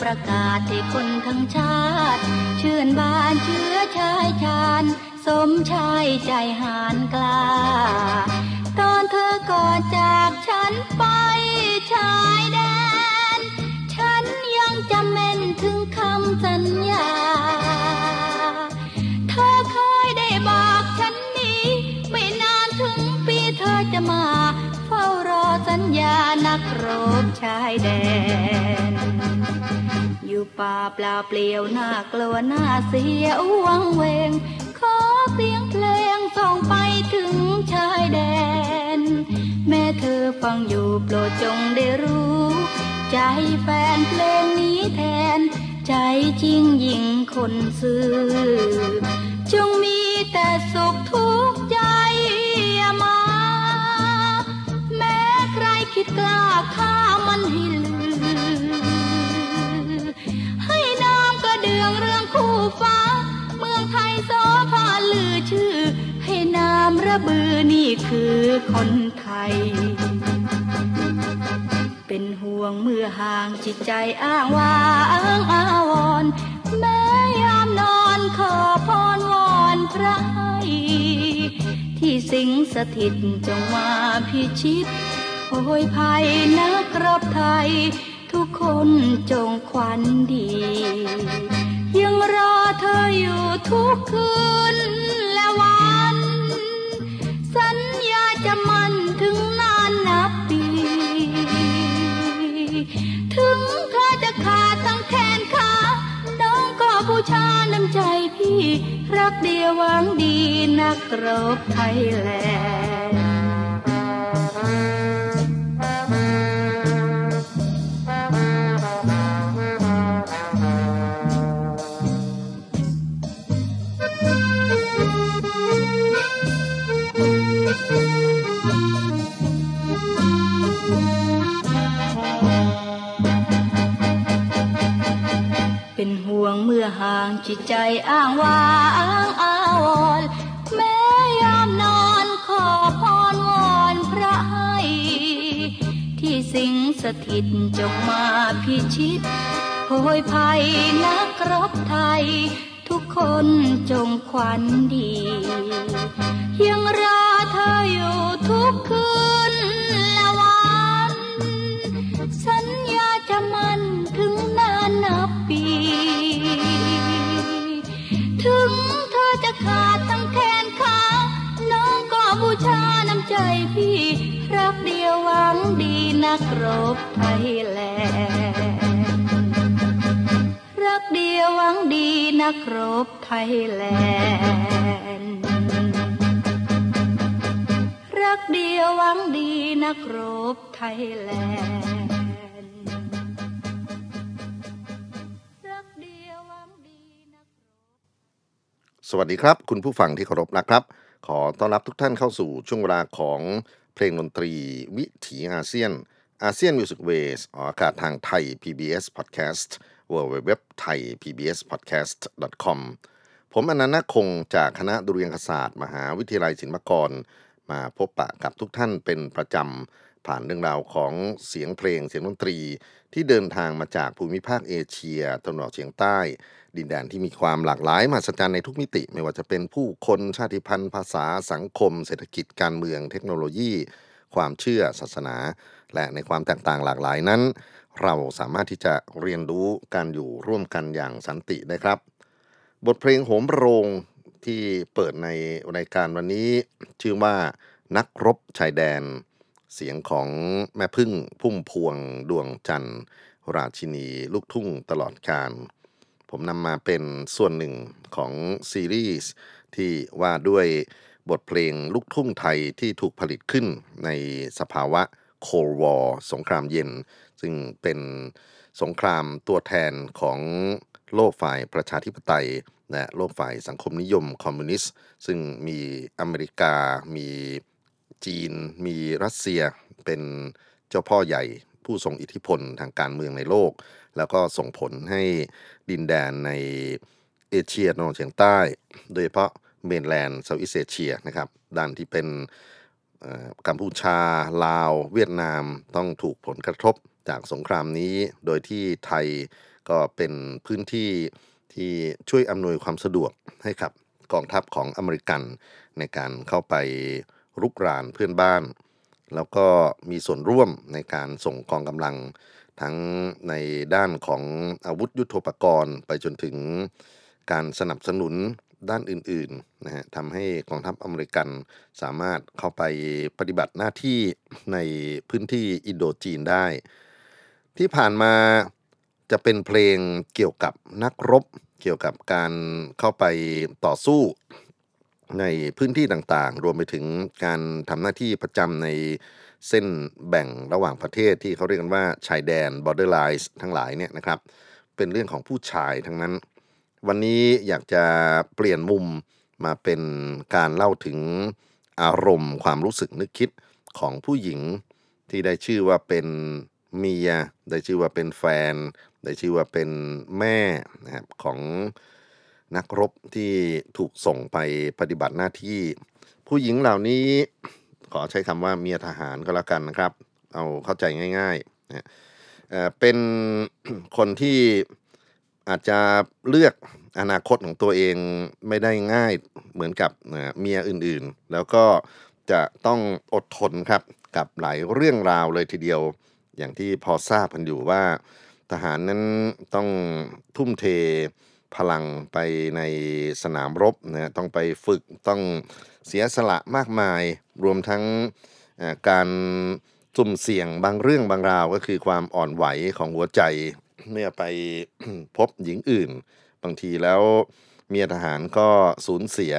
ประกาศให้คนทั้งชาติ ชื่นบานเชื้อชายชาญสมชายใจหานกล้า ตอนเธอก่อจากฉันไปชายแดน ฉันยังจำเม่นถึงคำสัญญา เธอเคยได้บอกฉันนี้ ไม่นานถึงปีเธอจะมา เฝ้ารอสัญญานักรบชายแดน อยู่ป่าเปล่าเปลี่ยวหน้ากลัวหน้าเสียวังเวง ขอเสียงเพลงส่องไปถึงชายแดน แม่เธอฟังอยู่โปรดจงได้รู้ ใจแฟนเพลงนี้แทน ใจจริงยิ่งคนซื้อ จงมีแต่สุขทุกใจมา แม่ใคิดกล้าฆ่ามันให้ลื องเรื่องคู่ฟ้า เมืองไทยโซพาลือชื่อ ให้น้ำระบือนี่คือคนไทย เป็นห่วงเมื่อห่างจิตใจอ้างว้างอาวรแม้ยามนอนขอพรวอนพระให้ที่สิงสถิตจงมาพิชิตโอ้ยภัยนักรบไทย ทุกคนจงควันดี ยังรอเธออยู่ทุกคืนและวัน สัญญาจะมั่นถึงนานนับปี ถึงเธอจะขาดทั้งแขนขาน้องก็บูชาน้ำใจพี่ รักเดียวหวังดีนักรบไทยแลนด์ เป็นห่วงเมื่อห่างจิตใจอ้างว้างอาวรแม้ยามนอนขอพรวอนพระให้ที่สิงสถิตจงมาพิชิตโหยภัยนักรบไทย ทุกคนจงควันดี ยังรอเธออยู่ทุกคืน อจะขาดทั้งแขนขาน้องก็บูชาน้ำใจพี่ รักเดียวหวังดีนักรบไทยแลรักเดียวหวังดีนักรบไทยแลนด์รักเดียวหวังดีนักรบไทยแลนด์ สวัสดีครับ คุณผู้ฟังที่เคารพนะครับ ขอต้อนรับทุกท่านเข้าสู่ช่วงเวลาของเพลงดนตรีวิถีอาเซียน ASEAN Music Waves ออกอากาศทางไทย PBS Podcast w w w t h a i PBS Podcast com ผมอานันท์ นาคคงจากคณะดุริยางคศาสตร์ มหาวิทยาลัยศิลปากร มาพบปะกับทุกท่านเป็นประจำ ผ่านเรื่องราวของเสียงเพลงเสียงดนตรี ที่เดินทางมาจากภูมิภาคเอเชียตะวันออกเฉียงใต้ ดินแดนที่มีความหลากหลายมหัศจรรย์ในทุกมิติ ไม่ว่าจะเป็นผู้คนชาติพันธุ์ภาษาสังคม เศรษฐกิจการเมืองเทคโนโลยี ความเชื่อศาสนา และในความแตกต่างหลากหลายนั้น เราสามารถที่จะเรียนรู้การอยู่ร่วมกันอย่างสันติได้ครับ บทเพลงโหมโรงที่เปิดในรายการวันนี้ ชื่อว่านักรบชายแดน เสียงของแม่พึ่งพุ่มพวงดวงจันทร์ ราชินี ลูกทุ่งตลอดการ ผมนำมาเป็นส่วนหนึ่งของซีรีส์ที่ว่าด้วยบทเพลงลูกทุ่งไทยที่ถูกผลิตขึ้นในสภาวะโคลวอร์สงครามเย็น ซึ่งเป็นสงครามตัวแทนของโลกฝ่ายประชาธิปไตยและโลกฝ่ายสังคมนิยมคอมมิวนิสต์ ซึ่งมีอเมริกามี จีน มีรัสเซียเป็นเจ้าพ่อใหญ่ผู้ทรงอิทธิพลทางการเมืองในโลก แล้วก็ส่งผลให้ดินแดนในเอเชียตะวันออกเฉียงใต้ โดยเฉพาะเมนแลนด์เซาท์อีสเอเชียนะครับด้านที่เป็นกัมพูชา ลาว เวียดนามต้องถูกผลกระทบจากสงครามนี้ โดยที่ไทยก็เป็นพื้นที่ที่ช่วยอำนวยความสะดวกให้กับกองทัพของอเมริกันในการเข้าไป รุกรานเพื่อนบ้าน แล้วก็มีส่วนร่วมในการส่งกองกำลังทั้งในด้านของอาวุธยุโทโธปกรณ์ ไปจนถึงการสนับสนุนด้านอื่นๆนะฮะทำให้กองทัพอเมริกันสามารถเข้าไปปฏิบัติหน้าที่ในพื้นที่อินโดจีนได้ ที่ผ่านมาจะเป็นเพลงเกี่ยวกับนักรบ เกี่ยวกับการเข้าไปต่อสู้ ในพื้นที่ต่างๆ รวมไปถึงการทำหน้าที่ประจำในเส้นแบ่งระหว่างประเทศที่เขาเรียกกันว่าชายแดน border lines ทั้งหลายเนี่ยนะครับ เป็นเรื่องของผู้ชายทั้งนั้น วันนี้อยากจะเปลี่ยนมุมมาเป็นการเล่าถึงอารมณ์ความรู้สึกนึกคิดของผู้หญิงที่ได้ชื่อว่าเป็นเมีย ได้ชื่อว่าเป็นแฟน ได้ชื่อว่าเป็นแม่นะครับของ นักรบที่ถูกส่งไปปฏิบัติหน้าที่ ผู้หญิงเหล่านี้ขอใช้คำว่าเมียทหารก็แล้วกันนะครับ เอาเข้าใจง่ายๆนะเป็นคนที่อาจจะเลือกอนาคตของตัวเองไม่ได้ง่ายเหมือนกับเมียอื่นๆ แล้วก็จะต้องอดทนครับกับหลายเรื่องราวเลยทีเดียว อย่างที่พอทราบกันอยู่ว่า ทหารนั้นต้องทุ่มเท พลังไปในสนามรบนะต้องไปฝึกต้องเสียสละมากมาย รวมทั้งการสุ่มเสี่ยงบางเรื่องบางราวก็คือความอ่อนไหวของหัวใจ เมื่อไปพบหญิงอื่น บางทีแล้วเมียทหารก็สูญเสีย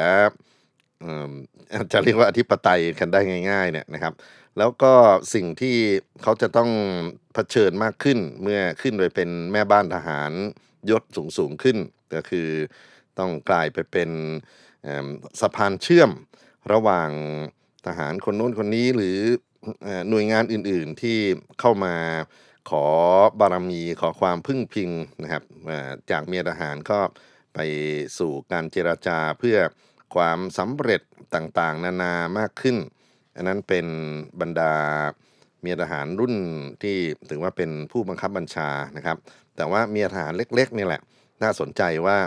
จะเรียกว่าอธิปไตยกันได้ง่ายๆเนี่ยนะครับ แล้วก็สิ่งที่เขาจะต้องเผชิญมากขึ้นเมื่อขึ้นไปเป็นแม่บ้านทหารยศสูงสูงขึ้น ก็คือต้องกลายไปเป็นสะพานเชื่อมระหว่างทหารคนโน้นคนนี้หรือหน่วยงานอื่นๆที่เข้ามาขอบารมีขอความพึ่งพิงนะครับจากเมียทหารก็ไปสู่การเจราจาเพื่อความสำเร็จต่างๆ นานามากขึ้น อันนั้นเป็นบรรดาเมียทหารรุ่นที่ถือว่าเป็นผู้บังคับบัญชานะครับ แต่ว่าเมียทหารเล็กๆนี่แหละ น่าสนใจว่า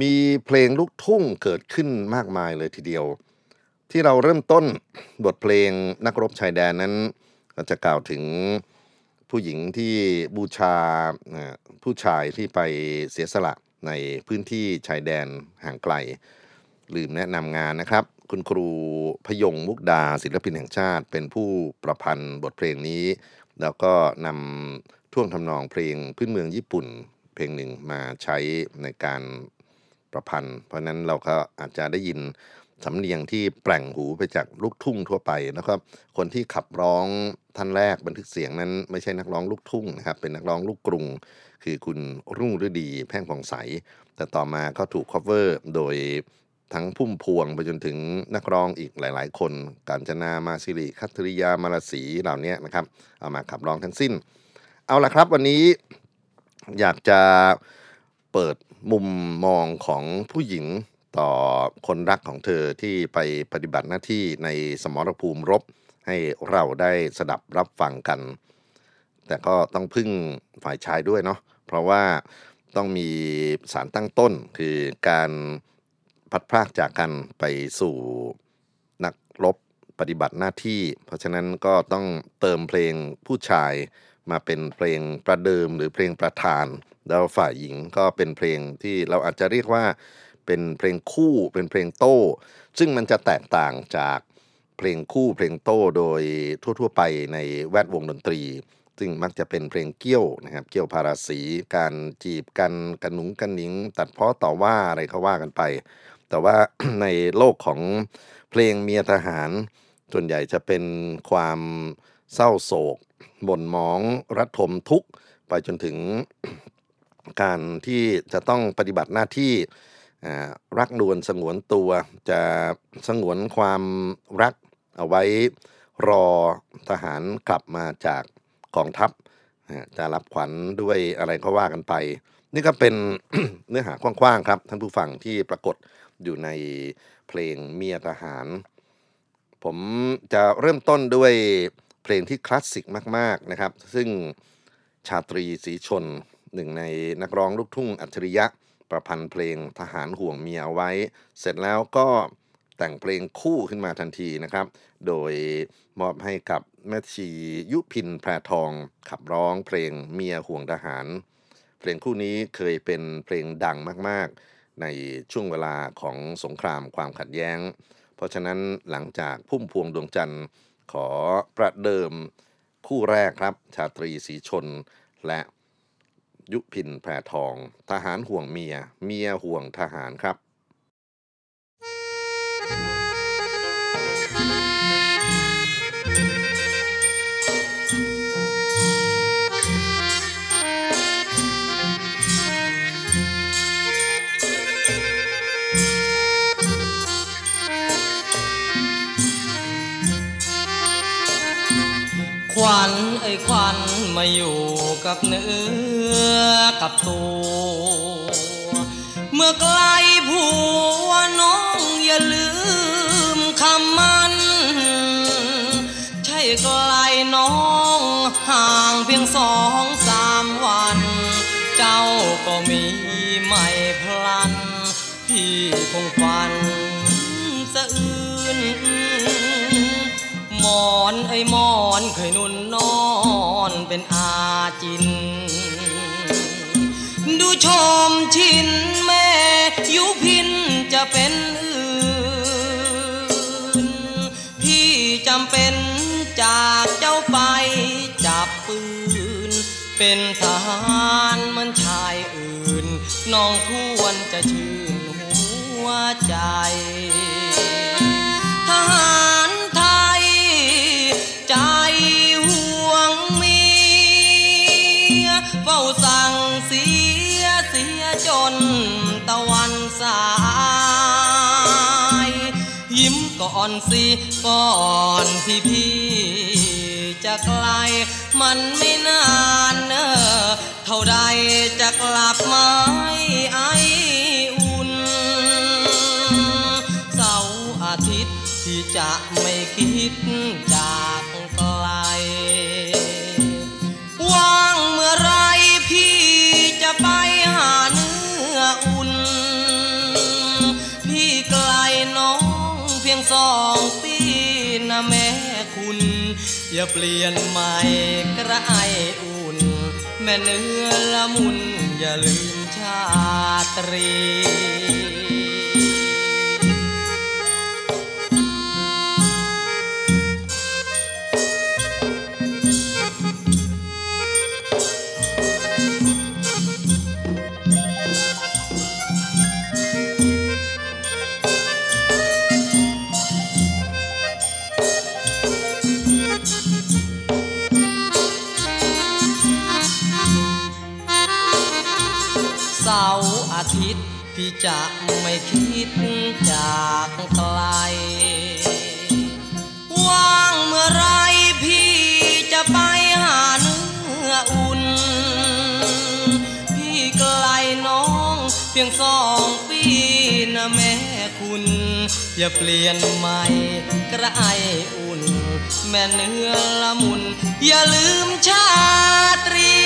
มีเพลงลูกทุ่งเกิดขึ้นมากมายเลยทีเดียว ที่เราเริ่มต้นบทเพลงนักรบชายแดนนั้นก็จะกล่าวถึงผู้หญิงที่บูชาผู้ชายที่ไปเสียสละในพื้นที่ชายแดนห่างไกล ลืมแนะนำงานนะครับ คุณครูพยงมุกดาศิลปินแห่งชาติ เป็นผู้ประพันธ์บทเพลงนี้ แล้วก็นำท่วงทำนองเพลงพื้นเมืองญี่ปุ่น เพลงหนึ่งมาใช้ในการประพันธ์ เพราะนั้นเราก็อาจจะได้ยินสำเนียงที่แปลงหูไปจากลูกทุ่งทั่วไปแล้วก็คนที่ขับร้องท่านแรกบันทึกเสียงนั้นไม่ใช่นักร้องลูกทุ่งนะครับ เป็นนักร้องลูกกรุง คือคุณรุ่งฤดีแพ่งผ่องใส แต่ต่อมาก็ถูกคอฟเวอร์โดยทั้งพุ่มพวงไปจนถึงนักร้องอีกหลาย ๆ คนกาญจนามาสิริคัตริยามาลสีเหล่านี้นะครับ เอามาขับร้องทั้งสิ้น เอาละครับวันนี้ อยากจะเปิดมุมมองของผู้หญิงต่อคนรักของเธอที่ไปปฏิบัติหน้าที่ในสมรภูมิรบ ให้เราได้สดับรับฟังกัน แต่ก็ต้องพึ่งฝ่ายชายด้วยเนาะเพราะว่าต้องมีสารตั้งต้นคือการพัดพรากจากกันไปสู่นักรบปฏิบัติหน้าที่ เพราะฉะนั้นก็ต้องเติมเพลงผู้ชาย มาเป็นเพลงประเดิมหรือเพลงประธาน แล้วฝ่ายหญิงก็เป็นเพลงที่เราอาจจะเรียกว่าเป็นเพลงคู่เป็นเพลงโต้ ซึ่งมันจะแตกต่างจากเพลงคู่เพลงโต้โดยทั่ว ๆ ไปในแวดวงดนตรี ซึ่งมักจะเป็นเพลงเกี้ยวนะครับเกี้ยวพาราสีการจีบกันกันหนุงกันหนิง ตัดเพ้อต่อว่าอะไรเขาว่ากันไป แต่ว่าในโลกของเพลงเมียทหาร ส่วนใหญ่จะเป็นความเศร้าโศก บ่นหมองรัดทมทุกข์ไปจนถึงการที่จะต้องปฏิบัติหน้าที่รักนวลสงวนตัว จะสงวนความรักเอาไว้รอทหารกลับมาจากกองทัพจะรับขวัญด้วยอะไรก็ว่ากันไป นี่ก็เป็นเนื้อหากว้างๆครับ ท่านผู้ฟังที่ปรากฏอยู่ในเพลงเมียทหาร ผมจะเริ่มต้นด้วย เพลงที่คลาสสิกมากๆนะครับ ซึ่งชาตรีศรีชนหนึ่งในนักร้องลูกทุ่งอัจฉริยะ ประพันธ์เพลงทหารห่วงเมียเอาไว้ เสร็จแล้วก็แต่งเพลงคู่ขึ้นมาทันทีนะครับ โดยมอบให้กับแม่ชียุพินแพรทองขับร้องเพลงเมียห่วงทหาร เพลงคู่นี้เคยเป็นเพลงดังมากๆ ในช่วงเวลาของสงครามความขัดแย้ง เพราะฉะนั้นหลังจากพุ่มพวงดวงจันทร์ ขอประเดิมคู่แรกครับ ชาตรีศรีชน และยุพินแพรทอง ทหารห่วงเมีย เมียห่วงทหารครับ ขวัญไอ้ยขวัญมาอยู่กับเนื้อกับตัว เมื่อไกลผัวน้องอย่าลืมคำมัน ใช่ก็ อนไอ้ยหมอนเคยนุ่นนอนเป็นอาจิน ดูชมชินแม่ยุพินจะเป็นอื่นพี่จำเป็นจากเจ้าไปจับปืน เป็นทหารมันชายอื่น น้องควรจะชื่นหัวใจ สาย ยิ้มก่อนสิก่อนที่พี่จะไกล มันไม่นานเนอเท่าใดจะกลับมาไออุ่น เสาร์อาทิตย์ที่จะไม่คิด อย่าเปลี่ยนใหม่กระไออุ่น แม่เนื้อละมุนอย่าลืมชาตรี อย่าเปลี่ยนใหม่กระไออุ่น แม่เนื้อละมุน อย่าลืมชาตรี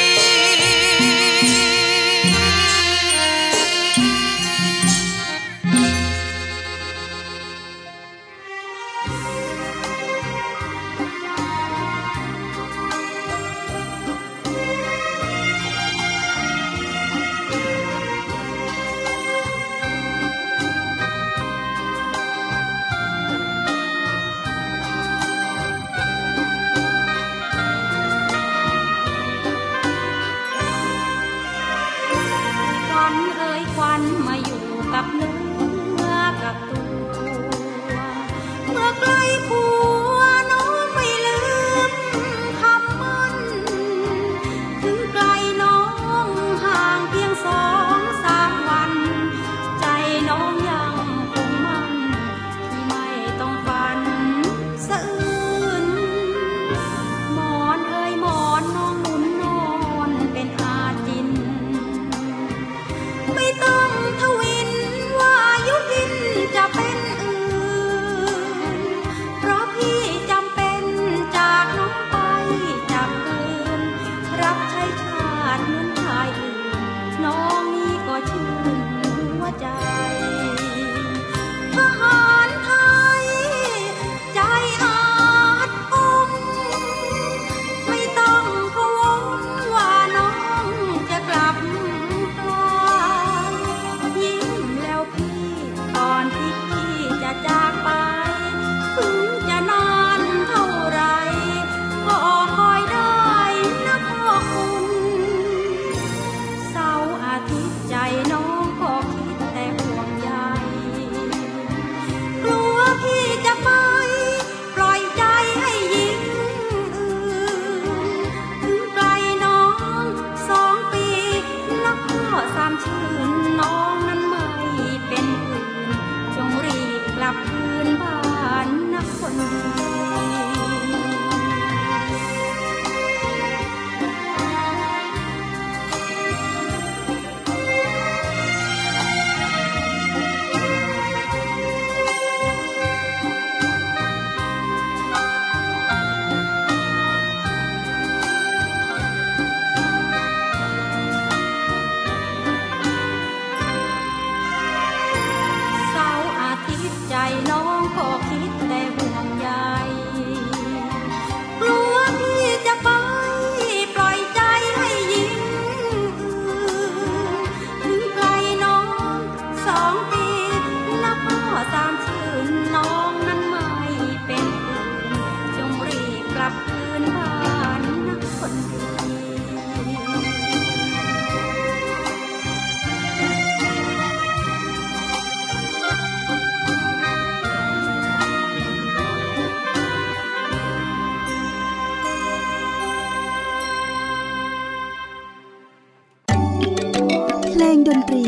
นตรี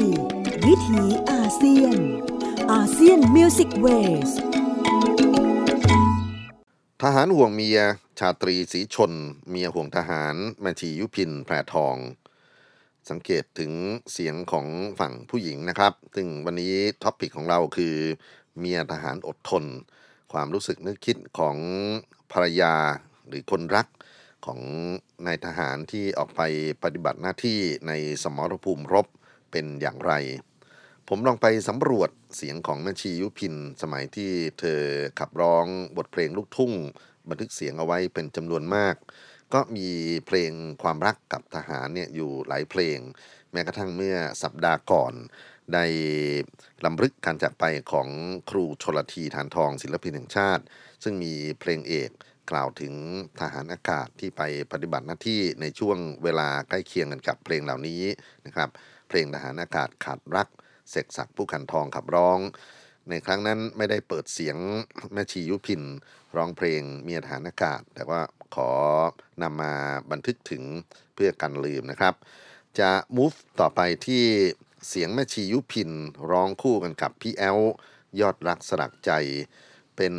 วิถีอาเซียน ASEAN Music Wavesทหารห่วงเมีย ชาตรี ศรีชล เมียห่วงทหารแม่ชียุพินแพรทอง สังเกตถึงเสียงของฝั่งผู้หญิงนะครับ ซึ่งวันนี้ topic ของเราคือ เมียทหารอดทน ความรู้สึกนึกคิดของภรรยาหรือคนรักของนายทหารที่ออกไปปฏิบัติหน้าที่ในสมรภูมิรบ เป็นอย่างไร ผมลองไปสำรวจเสียงของแม่ชียุพิน สมัยที่เธอขับร้องบทเพลงลูกทุ่ง บันทึกเสียงเอาไว้เป็นจำนวนมาก ก็มีเพลงความรักกับทหารเนี่ยอยู่หลายเพลง แม้กระทั่งเมื่อสัปดาห์ก่อนได้ลำลึกการจากไปของครูชลทีฐานทองศิลปินแห่งชาติ ซึ่งมีเพลงเอกกล่าวถึงทหารอากาศที่ไปปฏิบัติหน้าที่ในช่วงเวลาใกล้เคียงกันกับเพลงเหล่านี้นะครับ เพลงทหารอากาศขาดรัก เสกศักดิ์ผู้ขันทองขับร้อง ในครั้งนั้นไม่ได้เปิดเสียงแม่ชียุพินร้องเพลงเมียทหารอากาศ แต่ว่าขอนำมาบันทึกถึงเพื่อกันลืมนะครับ จะ move ต่อไปที่เสียงแม่ชียุพินร้องคู่กันกับพี่แอลยอดรักสลักใจเป็น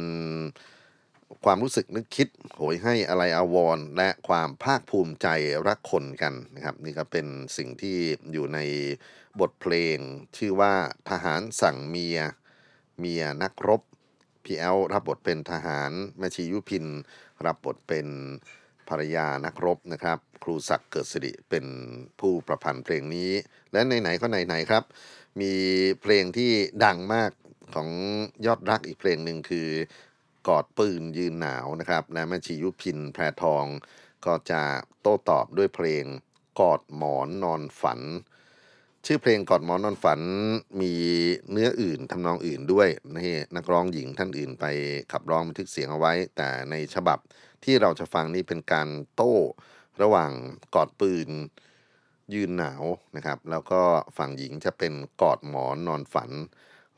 ความรู้สึกนึกคิดโหยให้อะไรอาวรณ์และความภาคภูมิใจรักคนกันนะครับ นี่ก็เป็นสิ่งที่อยู่ในบทเพลง ชื่อว่าทหารสั่งเมีย เมียนักรบพี่แอลรับบทเป็นทหารแม่ชียุพิน รับบทเป็นภรรยานักรบนะครับ ครูศักดิ์เกิดสิริเป็นผู้ประพันธ์เพลงนี้ และไหนๆก็ไหนๆครับ มีเพลงที่ดังมากของยอดรักอีกเพลงหนึ่งคือ กอดปืนยืนหนาวนะครับและแม่ชียุพินแพรทอง ก็จะโต้ตอบด้วยเพลงกอดหมอนนอนฝัน ชื่อเพลงกอดหมอนนอนฝันมีเนื้ออื่นทำนองอื่นด้วยนี่นักร้องหญิงท่านอื่นไปขับร้องบันทึกเสียงเอาไว้ แต่ในฉบับที่เราจะฟังนี้เป็นการโต้ระหว่างกอดปืนยืนหนาวนะครับ แล้วก็ฝั่งหญิงจะเป็นกอดหมอนนอนฝัน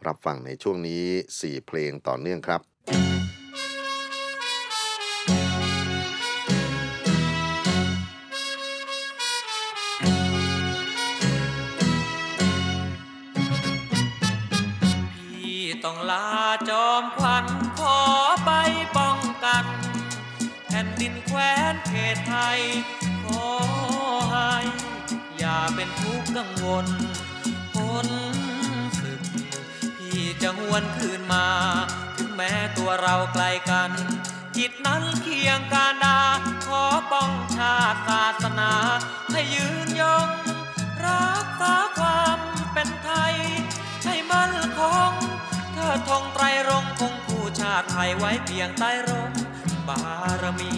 รับฟังในช่วงนี้ 4 เพลงต่อเนื่องครับ กข์กังวลพ้นศึก พี่จะหวนคืนมา ถึงแม้ตัวเราไกลกัน จิตนั้นเคียงกาดา ขอป้องชาติศาสนา ให้ยืนยง รักษาความเป็นไทย ให้มั่นคงเธอทงไตรรงค์คงคู่ชาติไทยไว้เพียงใต้ร่มบารมี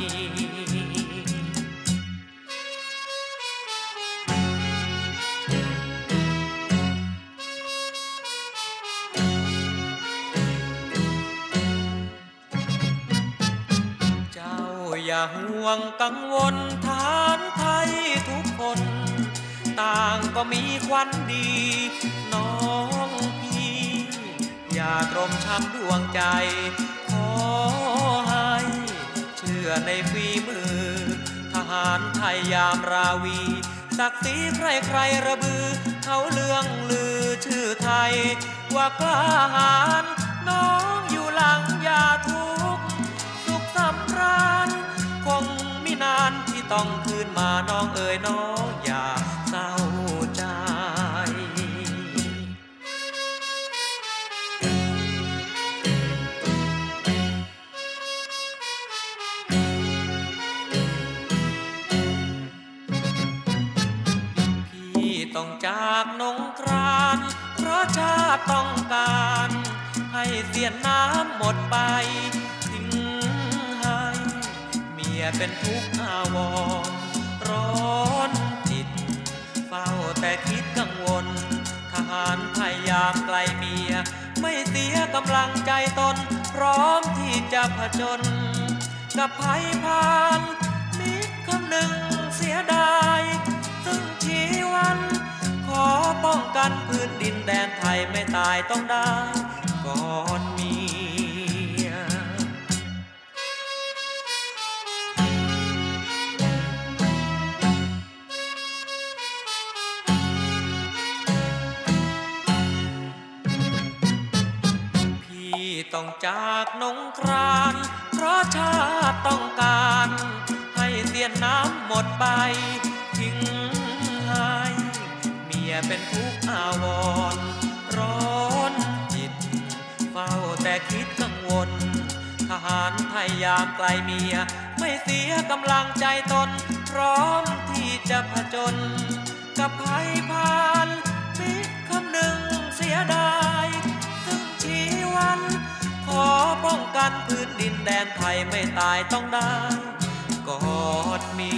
อย่าห่วงกังวลฐานไทยทุกคน ต่างก็มีควันดี น้องพี่ อย่าตรมช้ำดวงใจ ขอให้ เชื่อในฝีมือ ทหารไทยยามราวี ศักดิ์ศรีใครใครระบือ เขาเลื่องลือชื่อไทย ว่ากล้าหาญาวรร้อนจิต เฝ้าแต่คิดกังวล ทหารพยายามไกลเมีย ไม่เสียกำลังใจตน พร้อมที่จะผจญกับภัยพานมิคำหนึ่งเสียดายซึ่งชีวัน ขอป้องกันพื้นดินแดนไทยไม่ตายต้องได้ก่อน จากนงครานเพราะชาติต้องการ ให้เสียน้ำหมดไป ทิ้งให้เมียเป็นทุกอาวรร้อนจิต เฝ้าแต่คิดกังวล ทหารไทยยามไกลเมีย ไม่เสียกำลังใจตน พร้อมที่จะผจญกับภัยพานมิคำหนึ่งเสียดายซึ่งชีวัน อป้องกันพื้นดินแดนไทยไม่ตายต้องได้กอดมี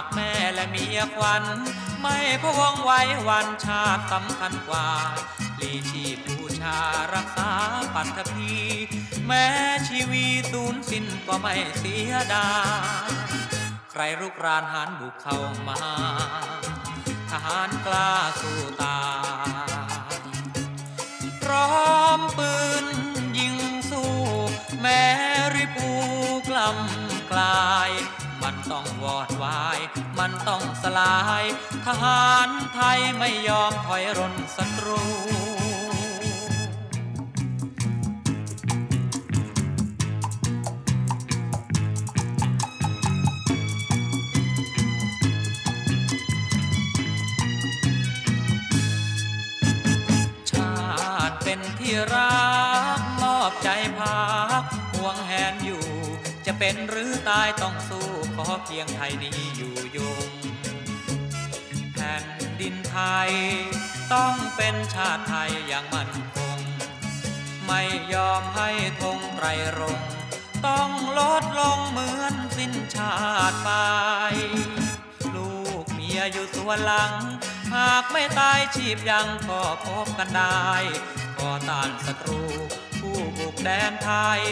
ากแม่และเมียควัน ไม่พวงไว้วันชาติสำคัญกว่าลีชีพบูชารักษาปัตภีแม้ชีวีสูญสิ้นก็ไม่เสียดายใครรุกรานหานบุกเข้ามาทหารกล้าสู้ตายพร้อมปืนยิงสู้ แม้ริปูกลำกลาย ต้องวอดวาย มันต้องสลาย ทหารไทยไม่ยอมถอยร่นศัตรูชาติเป็นที่รักมอบใจพักห่วงแหนอยู่จะ เป็นหรือตายต้องสู้ขอเพียงไทยนี้อยู่ยง แผ่นดินไทย ต้องเป็นชาติไทยอย่างมั่นคง ไม่ยอมให้ธงไตรรงต้องลดลงเหมือนสิ้นชาติไป ลูกเมียอยู่ส่วนหลัง หากไม่ตายชีพยังก็พบกันได้ก็ต้านศัตรู ผู้บุกแดนไทย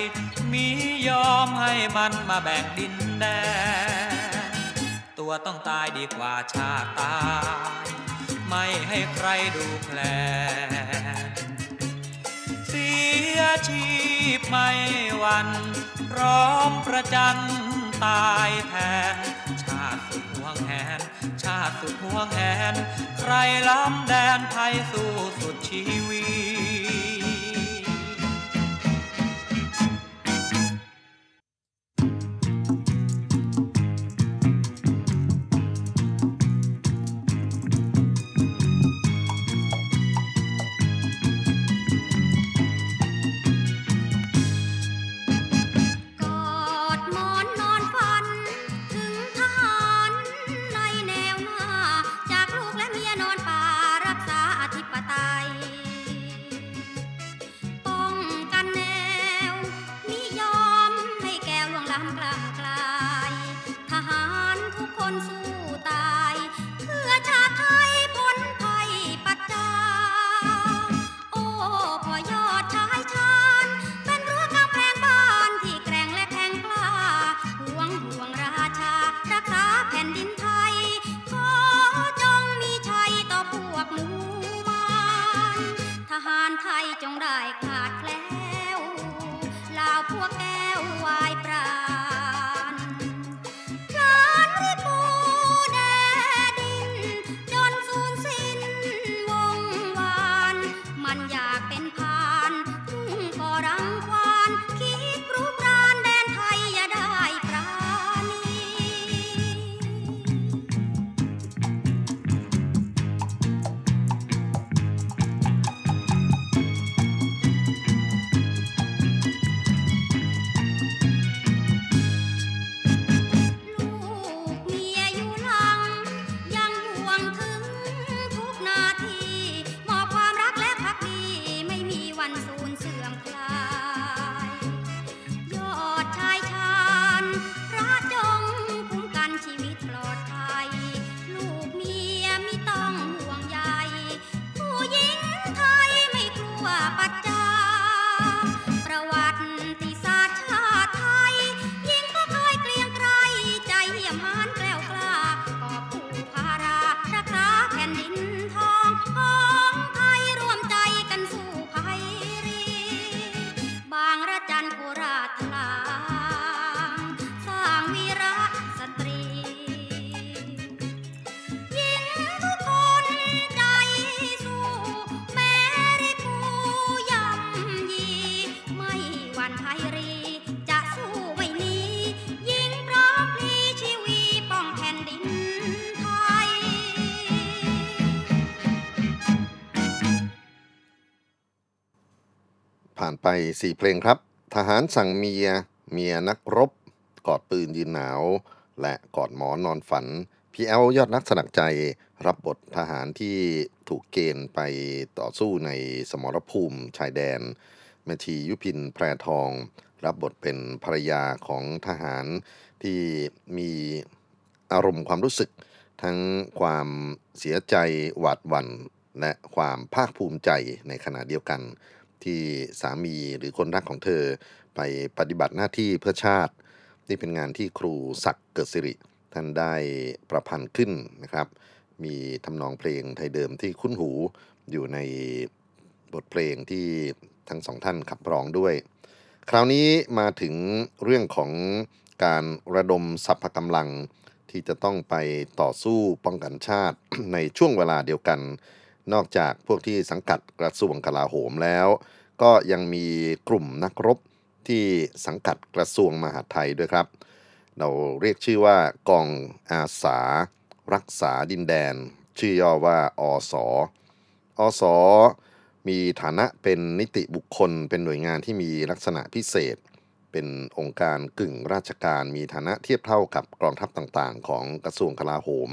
มียอมให้มันมาแบ่งดินแดน ตัวต้องตายดีกว่าชาติตาย ไม่ให้ใครดูแคลนเสียชีพไม่วัน พร้อมประจันตายแทน ชาติสุดห่วงแหน ชาติสุดห่วงแหน ใครล้ำแดนไทยสู้สุดชีว 4 เพลงครับ ทหารสั่งเมีย เมียนักรบ กอดปืนยืนหนาว และกอดหมอนนอนฝัน พี่แอลยอดนักสนักใจรับบททหารที่ถูกเกณฑ์ไปต่อสู้ในสมรภูมิชายแดนแมทียุพินแพรทอง รับบทเป็นภรรยาของทหารที่มีอารมณ์ความรู้สึก ทั้งความเสียใจหวาดหวัน่น และความภาคภูมิใจในขณะเดียวกัน ที่สามีหรือคนรักของเธอไปปฏิบัติหน้าที่เพื่อชาติ นี่เป็นงานที่ครูศักดิ์เกิดสิริ ท่านได้ประพันธ์ขึ้นนะครับ มีทำนองเพลงไทยเดิมที่คุ้นหูอยู่ในบทเพลงที่ทั้งสองท่านขับร้องด้วย คราวนี้มาถึงเรื่องของการระดมสรรพกำลังที่จะต้องไปต่อสู้ป้องกันชาติในช่วงเวลาเดียวกัน นอกจากพวกที่สังกัดกระทรวงกลาโหมแล้ว ก็ยังมีกลุ่มนักรบที่สังกัดกระทรวงมหาดไทยด้วยครับ เราเรียกชื่อว่ากองอาสา รักษาดินแดน ชื่อย่อว่าอสอสมีฐานะเป็นนิติบุคคล เป็นหน่วยงานที่มีลักษณะพิเศษ เป็นองค์การกึ่งราชการ มีฐานะเทียบเท่ากับกองทัพต่างๆ ของกระทรวงกลาโหม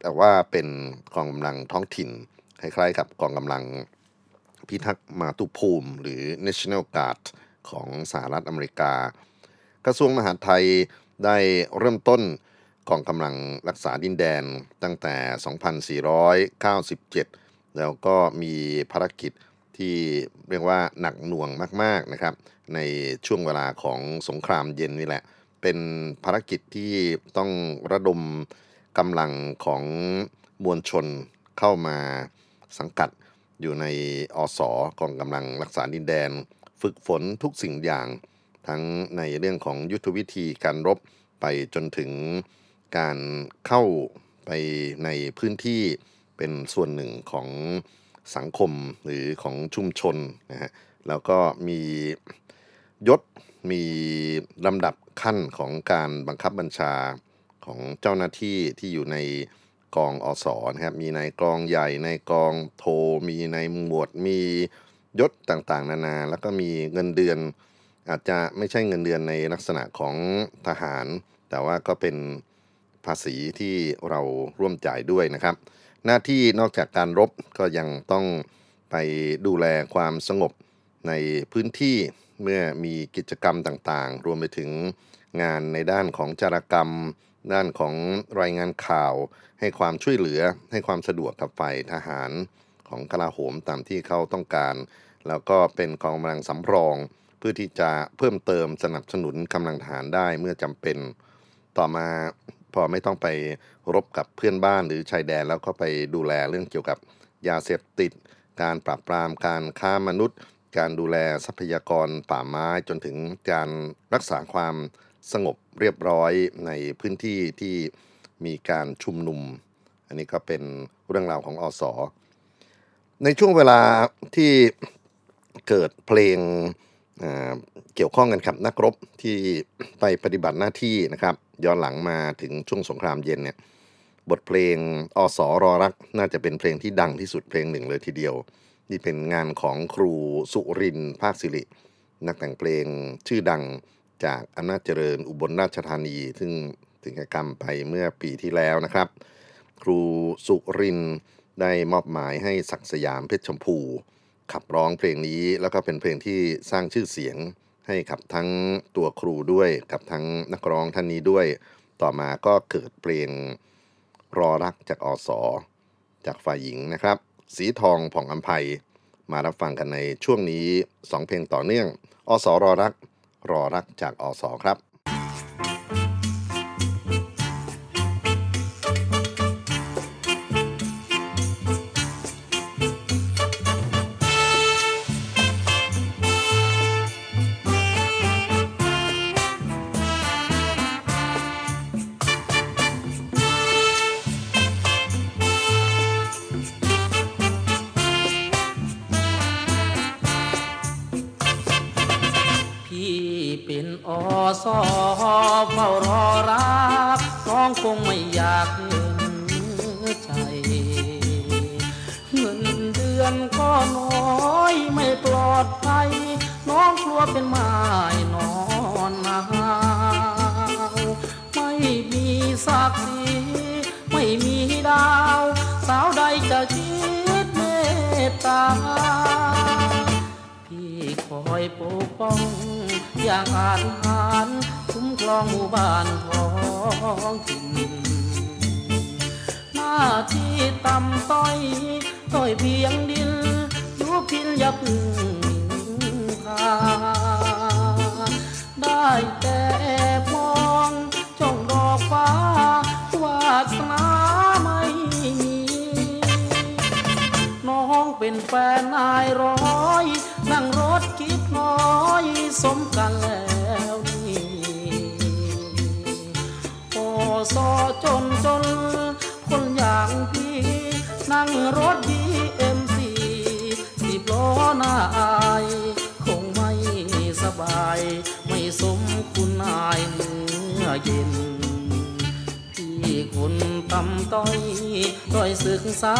แต่ว่าเป็นกองกำลังท้องถิ่น คล้ายๆกับกองกำลังพิทักษ์มาตุภูมิ หรือ National Guard ของสหรัฐอเมริกา กระทรวงมหาดไทยได้เริ่มต้นกองกำลังรักษาดินแดนตั้งแต่ 2497 แล้วก็มีภารกิจที่เรียกว่าหนักหน่วงมาก ๆนะครับ ในช่วงเวลาของสงครามเย็นนี่แหละ เป็นภารกิจที่ต้องระดมกำลังของมวลชนเข้ามา สังกัดอยู่ในอสกองกำลังรักษาดินแดน ฝึกฝนทุกสิ่งอย่าง ทั้งในเรื่องของยุทธวิธีการรบไปจนถึงการเข้าไปในพื้นที่เป็นส่วนหนึ่งของสังคมหรือของชุมชนนะฮะแล้วก็มียศมีลำดับขั้นของการบังคับบัญชาของเจ้าหน้าที่ที่อยู่ใน กองอสอนะครับมีในกองใหญ่ในกองโท มีในหมวดมียศต่างๆ นานา แล้วก็มีเงินเดือน อาจจะไม่ใช่เงินเดือนในลักษณะของทหาร แต่ว่าก็เป็นภาษีที่เราร่วมจ่ายด้วยนะครับ หน้าที่นอกจากการรบก็ยังต้องไปดูแลความสงบในพื้นที่เมื่อมีกิจกรรมต่างๆ รวมไปถึงงานในด้านของจารกรรม ด้านของรายงานข่าวให้ความช่วยเหลือให้ความสะดวกกับฝ่ายทหารของกลาโหมตามที่เขาต้องการ แล้วก็เป็นกองกำลังสำรอง เพื่อที่จะเพิ่มเติมสนับสนุนกำลังทหารได้เมื่อจำเป็น ต่อมาพอไม่ต้องไปรบกับเพื่อนบ้านหรือชายแดนแล้วก็ไปดูแลเรื่องเกี่ยวกับยาเสพติด การปราบปรามการค้ามนุษย์ การดูแลทรัพยากรป่าไม้จนถึงการรักษาความ สงบเรียบร้อยในพื้นที่ที่มีการชุมนุม อันนี้ก็เป็นเรื่องราวของอสในช่วงเวลาที่เกิดเพลงเกี่ยวข้องกันครับนักรบที่ไปปฏิบัติหน้าที่นะครับย้อนหลังมาถึงช่วงสงครามเย็นเนี่ยบทเพลงอสรอรัก น่าจะเป็นเพลงที่ดังที่สุดเพลงหนึ่งเลยทีเดียว นี่เป็นงานของครูสุรินทร์ภาคสิริ นักแต่งเพลงชื่อดัง จากอำนาจเจริญอุบลราชธานี ซึ่งถึงแก่กรรมไปเมื่อปีที่แล้วนะครับ ครูสุรินได้มอบหมายให้ศักดิ์สยามเพชรชมพู ขับร้องเพลงนี้แล้วก็เป็นเพลงที่สร้างชื่อเสียงให้กับทั้งตัวครูด้วยกับทั้งนักร้องท่านนี้ด้วย ต่อมาก็เกิดเพลงรอรักจากอสจากฝ่ายหญิงนะครับ สีทองผ่องอัมภัยมารับฟังกันในช่วงนี้ 2 เพลงต่อเนื่อง อสรอรัก รอรักจากอสครับ อสอเฝ้ารอรักน้องคงไม่อยากเงินใจ เงินเดือนก็น้อยไม่ปลอดภัยน้องกลัวเป็นไม้นอนหนาวไม่มีสักสีไม่มีดาว สาวใดจะคิดเมตตา อยปกป้อง อย่างอาจหารคุ้มครองหมู่บ้านทองถิ่นหน้าที่ต่ำต้อยต้อยเพียงดินอยู่พินอย่าพึ่งนินทาได้แต่แอบมองจ้องดอกฟ้าวาสนาไม่มีน้องเป็นแฟนนายร้อยนั่งรถ คิดน้อยสมกันแล้วนี่โอซอจนจน คนอย่างพี่ นั่งรถดีเอ็มซีสิบล้อหน้าอาย คงไม่สบาย ไม่สมคุณนายเนื้อเย็นพี่คนต่ำต้อยต้อยศึกษา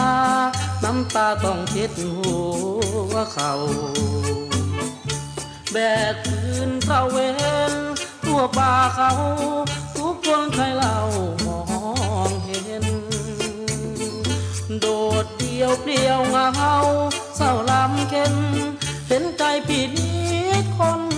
น้ำตาต้องเช็ดหัวเขา แบกคืนตระเวนทั่วป่าเขา ทุกคนใครเล่ามองเห็น โดดเดียวเปลี่ยวเหงาเศร้าลำเค็นเห็นใจผิดนิดคน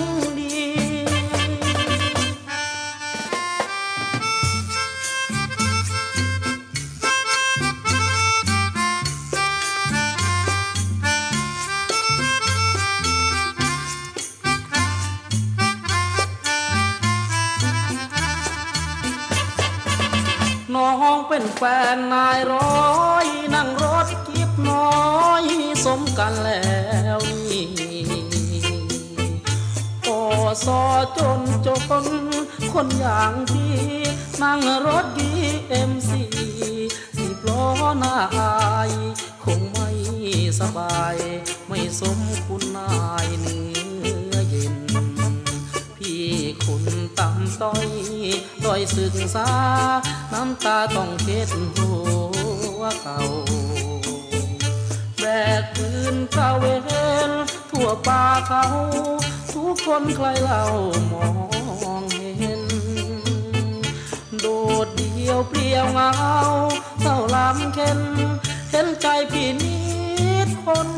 เป็นแฟนนายร้อยนั่งรถกิบน้อยสมกันแล้วนี่โอซอจนจนคนอย่างพี่นั่งรถดีเอ็มซีสิบล้อหน้าอายคงไม่สบาย ไม่สมคุณนายนื้ ต้อยต้อยศึกษา น้ำตาต้องเช็ดหัวเขาแบกปืนตะเวนทั่วป่าเขา ทุกคนใครเล่ามองเห็น โดดเดียวเปลี่ยวเหงาเศร้าลำเค็นเห็นใจพี่นิดคน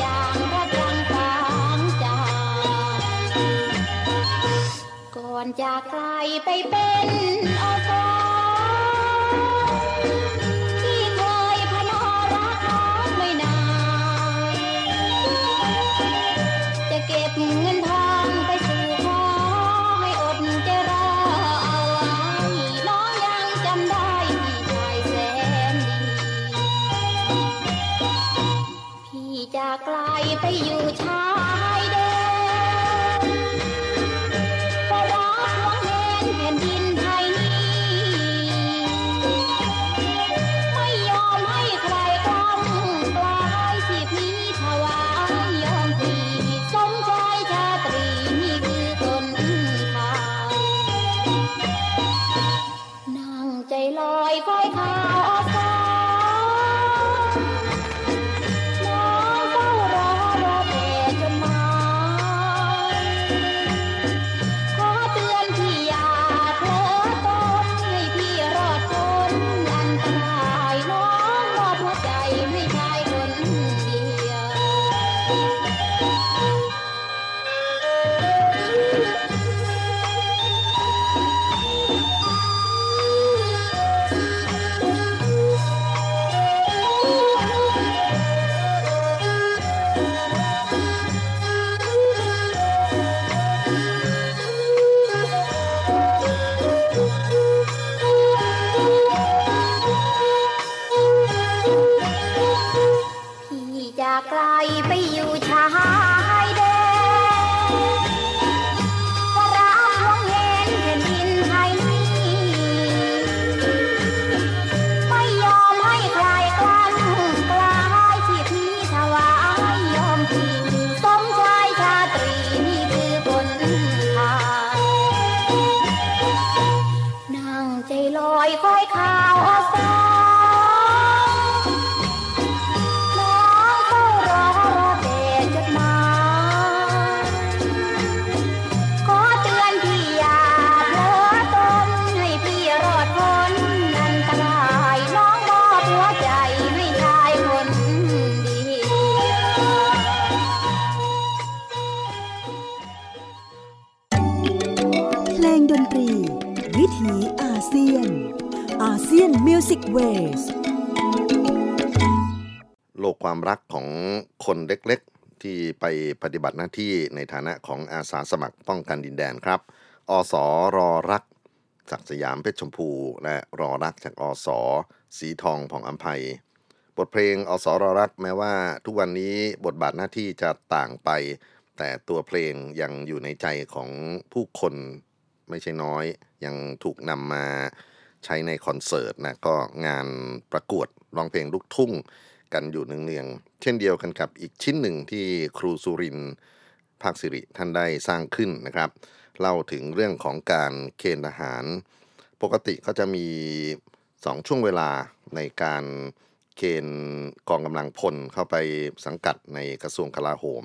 กยังตามจางก่อนจากไกลไปเป็นอสอ ไปอยู่ชา ซียนมิวสิกเวสโลกความรักของคนเล็กๆ ที่ไปปฏิบัติหน้าที่ในฐานะของอาสาสมัครป้องกันดินแดนครับ อสรอรักจากสยามเพชรชมพู และรอรักจากอสสีทองผ่องอัมภัย บทเพลงอสรอรักแม้ว่า ทุกวันนี้บทบาทหน้าที่จะต่างไป แต่ตัวเพลงยังอยู่ในใจของผู้คนไม่ใช่น้อย ยังถูกนำมา ใช้ในคอนเสิร์ตนะก็งานประกวดร้องเพลงลูกทุ่งกันอยู่เนืองๆเช่นเดียวกันกับอีกชิ้นหนึ่งที่ครูสุรินทร์ภาคสิริท่านได้สร้างขึ้นนะครับ เล่าถึงเรื่องของการเกณฑ์ทหาร ปกติเขาจะมี 2 ช่วงเวลาในการเกณฑ์กองกำลังพลเข้าไปสังกัดในกระทรวงกลาโหม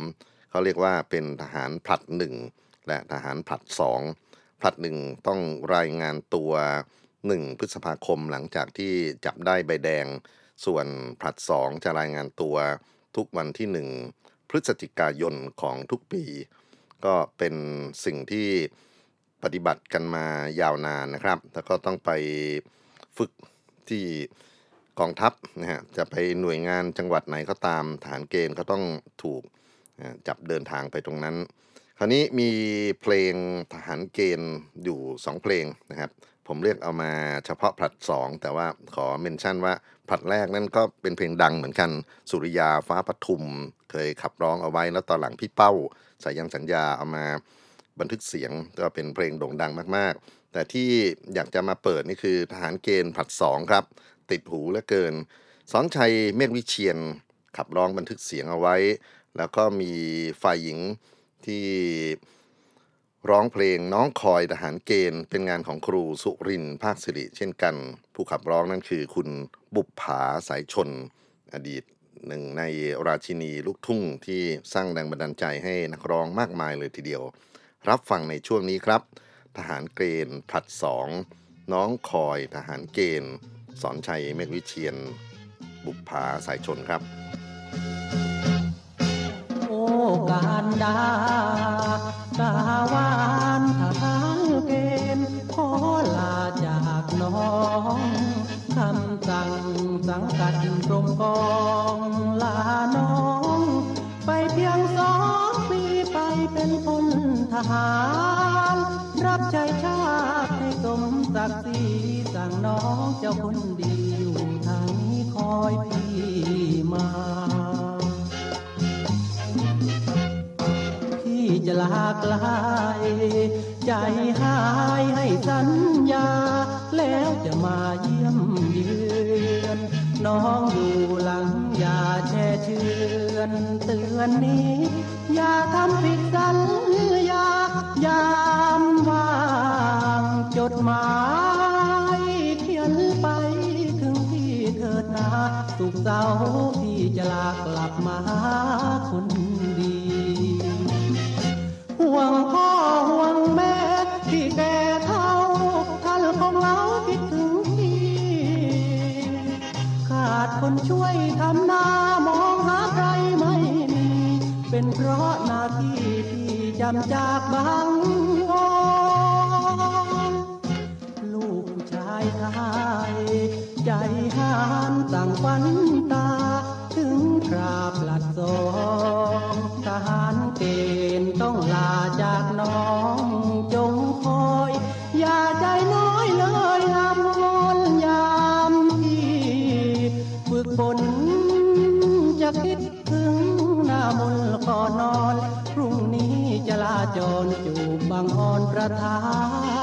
เขาเรียกว่าเป็นทหารผลัดหนึ่งและทหารผลัดสองผลัดหนึ่งต้องรายงานตัว 1 พฤษภาคมหลังจากที่จับได้ใบแดง ส่วนผลัดสองจะรายงานตัวทุกวันที่ 1 พฤศจิกายนของทุกปี ก็เป็นสิ่งที่ปฏิบัติกันมายาวนานนะครับ แล้วก็ต้องไปฝึกที่กองทัพนะฮะ จะไปหน่วยงานจังหวัดไหนก็ตามฐานเกณฑ์ก็ต้องถูกจับเดินทางไปตรงนั้น คราวนี้มีเพลงทหารเกณฑ์อยู่ 2 เพลงนะครับ ผมเรียกเอามาเฉพาะผลัด 2 แต่ว่าขอเมนชั่นว่าผลัดแรกนั่นก็เป็นเพลงดังเหมือนกัน สุริยาฟ้าปทุม เคยขับร้องเอาไว้ แล้วตอนหลังพี่เป้าสายันสัญญาเอามาบันทึกเสียงก็เป็นเพลงโด่งดังมากๆ แต่ที่อยากจะมาเปิดนี่คือทหารเกณฑ์ผลัด 2 ครับ ติดหูเหลือเกินสอนชัยเมฆวิเชียนขับร้องบันทึกเสียงเอาไว้ แล้วก็มีฝ่ายหญิงที่ ร้องเพลงน้องคอยทหารเกณฑ์ เป็นงานของครูสุรินทร์ภาคสิริเช่นกัน ผู้ขับร้องนั่นคือคุณบุปผาสายชน อดีตหนึ่งในราชินีลูกทุ่งที่สร้างแรงบันดาลใจให้นักร้องมากมายเลยทีเดียว รับฟังในช่วงนี้ครับ ทหารเกณฑ์ผลัดสองน้องคอยทหารเกณฑ์ สอนชัยเมฆวิเชียน บุปผาสายชนครับโอ้ การดากาวานทหารเกณฑ์ขอลาจากน้องคำสั่งสังกัดกรมกองลาน้อง ไปเพียงสองปีไปเป็นพลทหาร รับใช้ชาติให้สมศักดิ์ศรีสั่งน้องเจ้าคนดีอยู่ทางนี้คอยพี่มา จะลาไกลใจหายให้สัญญา แล้วจะมาเยี่ยมเยือนน้องอยู่หลังอย่าแช่เชือนเตือนนี้ อย่าทำผิดสัญญายามว่างจดหมายเขียนไปถึงพี่เถิดนาสุขเศร้าพี่จะลากลับมาหาคน คนช่วยทำหน้ามองหาใครไม่มี เป็นเพราะหน้าที่ที่จำจากบางวอลูกผู้ชายไทยใจหานต่างฝันตา ถึงคราบหลัดสอง งอ่อนประทับ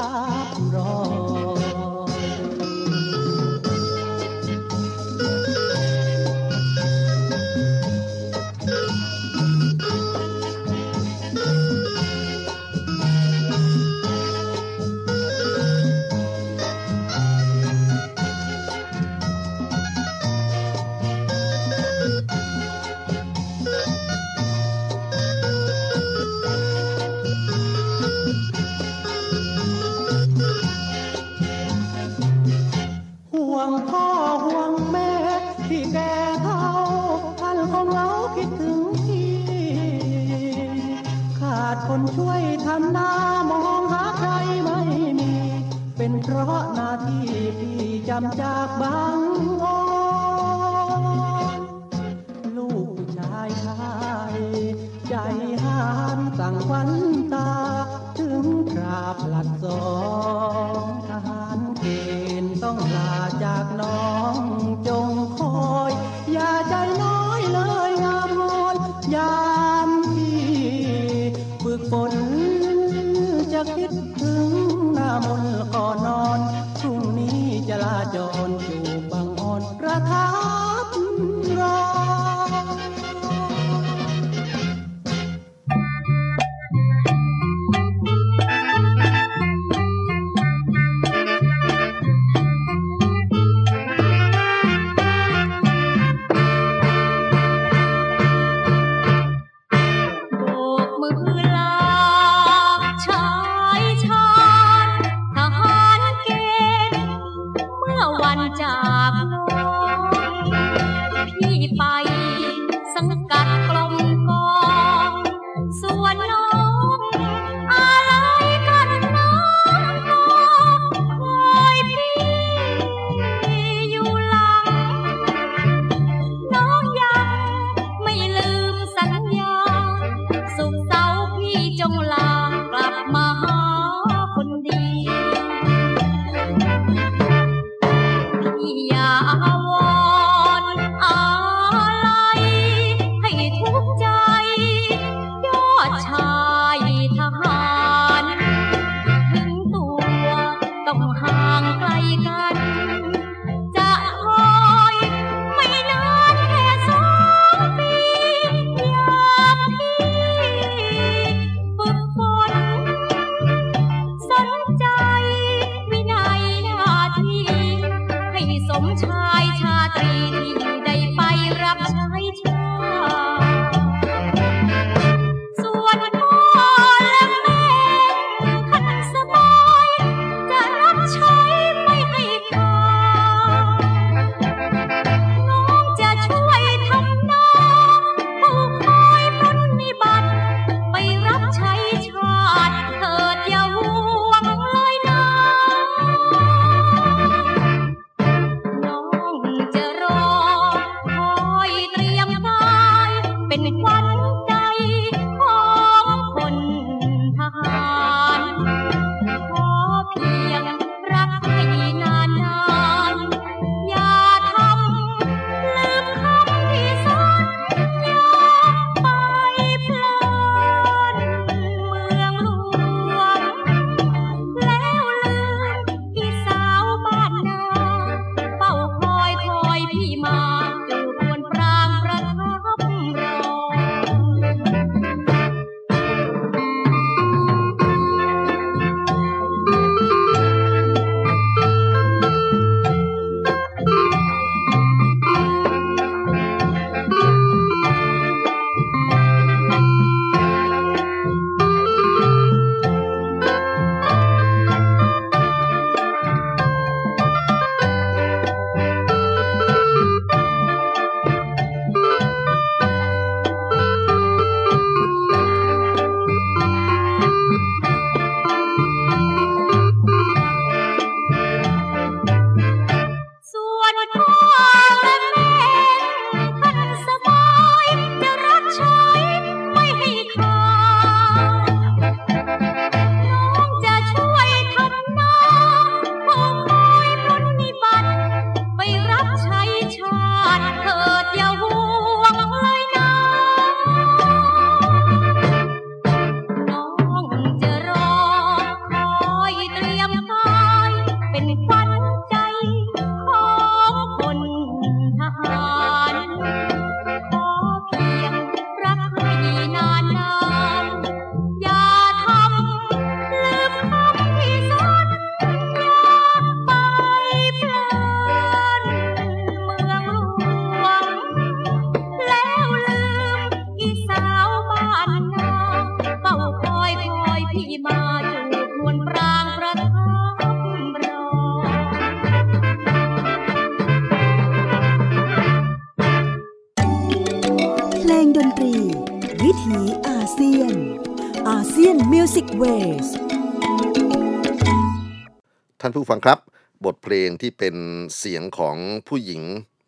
ลงที่เป็นเสียงของผู้หญิง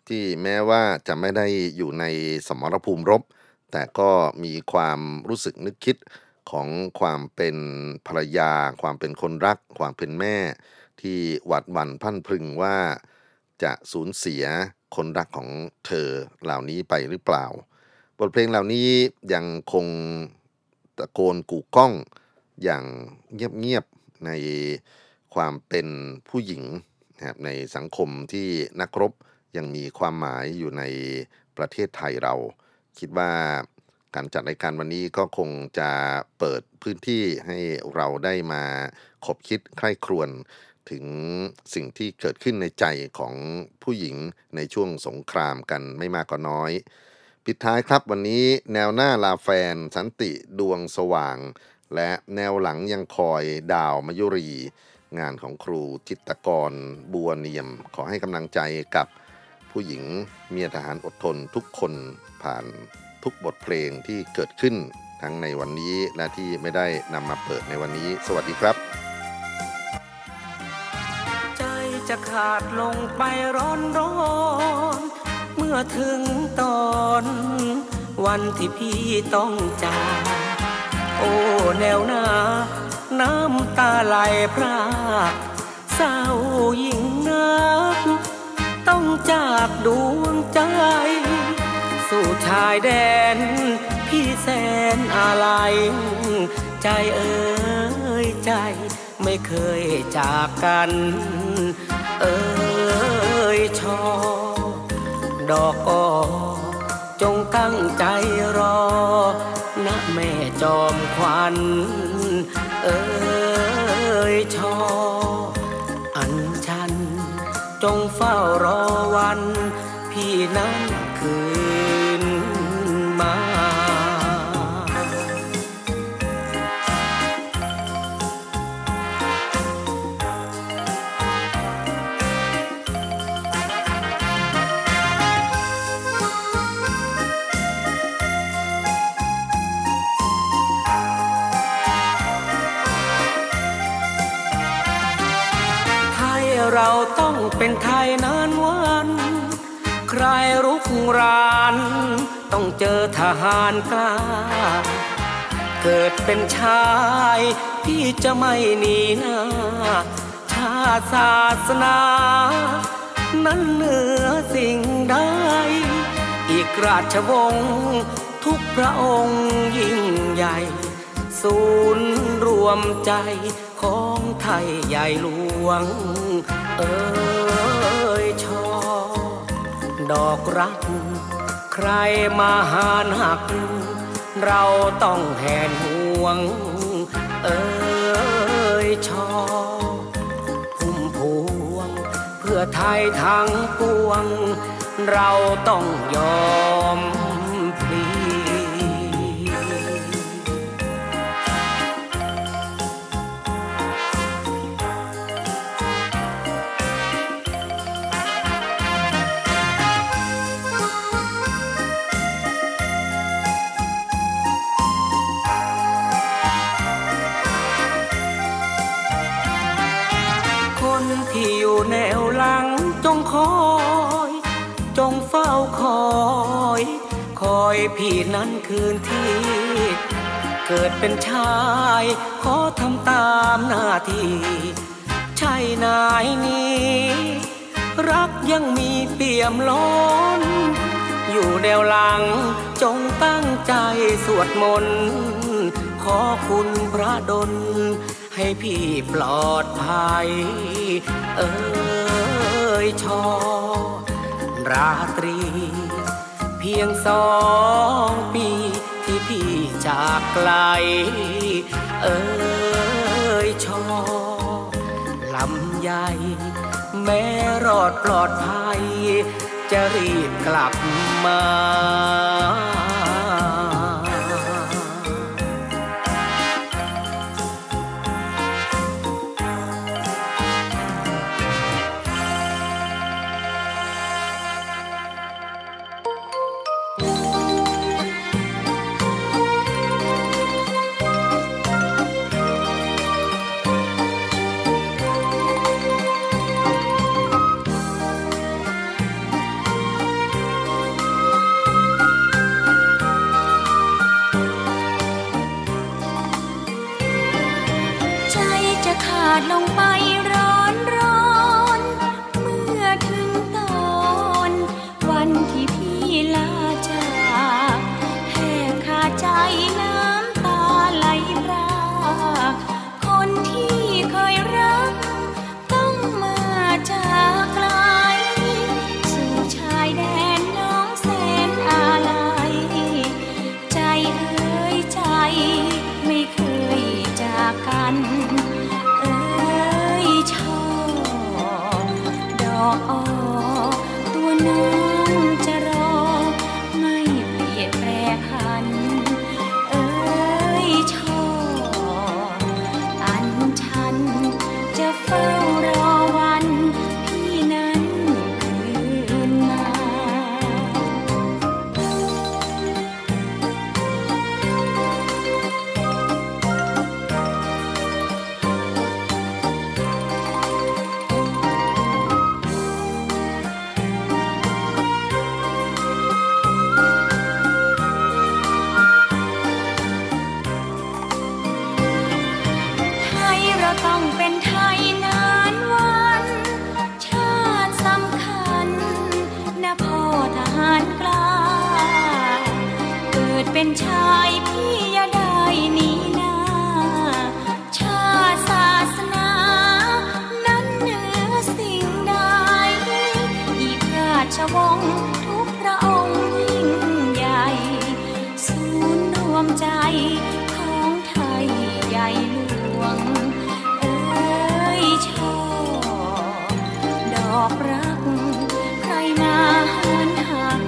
ที่แม้ว่าจะไม่ได้อยู่ในสมรภูมิรบ แต่ก็มีความรู้สึกนึกคิดของความเป็นภรรยา ความเป็นคนรัก ความเป็นแม่ ที่หวัดหวั่นพันพึงว่าจะสูญเสียคนรักของเธอเหล่านี้ไปหรือเปล่า บทเพลงเหล่านี้ยังคงตะโกนกู่ก้องอย่างเงียบๆในความเป็นผู้หญิง นะครับในสังคมที่นักรบยังมีความหมายอยู่ในประเทศไทยเรา คิดว่าการจัดรายการวันนี้ก็คงจะเปิดพื้นที่ให้เราได้มาขบคิดใคร่ครวญถึงสิ่งที่เกิดขึ้นในใจของผู้หญิงในช่วงสงครามกันไม่มากก็น้อย ปิดท้ายครับวันนี้แนวหน้าลาแฟน สันติดวงสว่าง และแนวหลังยังคอยดาวมยุรี งานของครูจิตกรบัวเนียม ขอให้กำลังใจกับผู้หญิงเมียทหารอดทนทุกคนผ่านทุกบทเพลงที่เกิดขึ้นทั้งในวันนี้และที่ไม่ได้นำมาเปิดในวันนี้ สวัสดีครับ ใจจะขาดลงไปร้อนร้อนเมื่อถึงตอนวันที่พี่ต้องจากโอ้แนวหน้า น้ำตาไหลพรากเศร้ายิ่งนัก ต้องจากดวงใจ สู่ชายแดน พี่แสนอะไร ใจเอ่ยใจไม่เคยจากกัน เอ่ยชอ ดอกอจงตั้งใจรอ นะแม่จอมขวัญ เอ่ยชอ อันชัน จงเฝ้ารอวัน พี่นั้นคืน เราต้องเป็นไทยนานวัน ใครรุกราน ต้องเจอทหารกล้า เกิดเป็นชายพี่จะไม่หนีหน้า ชาติศาสนา นั้นเหนือสิ่งใด อีกราชวงศ์ทุกพระองค์ยิ่งใหญ่ ศูนย์รวมใจของไทยใหญ่หลวง เอ้ยชอดอกรัก ใครมาหานหัก เราต้องแหนห่วง เอ้ยชอพุ่มพวง เพื่อไทยทั้งปวง เราต้องยอม อยู่แนวหลังจงคอย จงเฝ้าคอย คอยพี่นั้นคืนที่ เกิดเป็นชายขอทำตามหน้าที่ใช่นายนี้ รักยังมีเปี่ยมล้น อยู่แนวหลังจงตั้งใจสวดมนต์ขอคุณพระดล ให้พี่ปลอดภัย เอ้ยชอ ราตรี เพียงสองปีที่พี่จากไกล เอ้ยชอลำใหญ่แม้รอดปลอดภัย จะรีบกลับมา อกรัก ใครมาหันหัก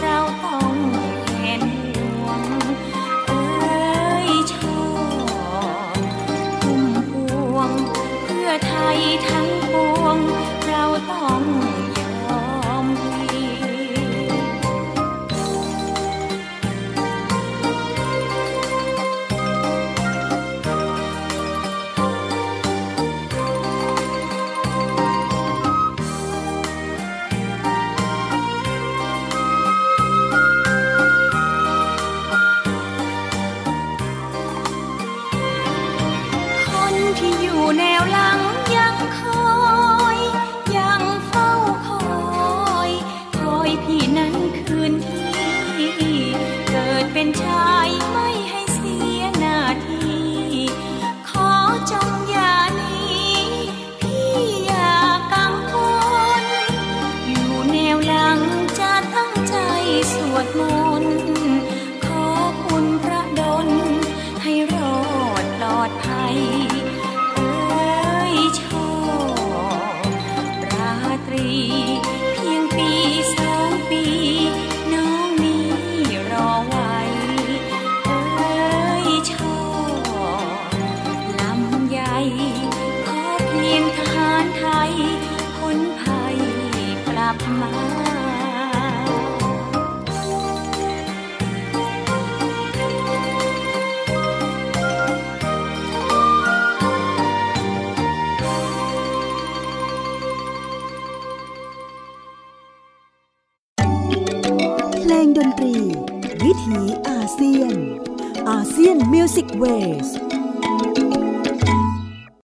เราต้องเห็นดวง เอ้ยชอบพุ่มพวง เพื่อไทยทั้ง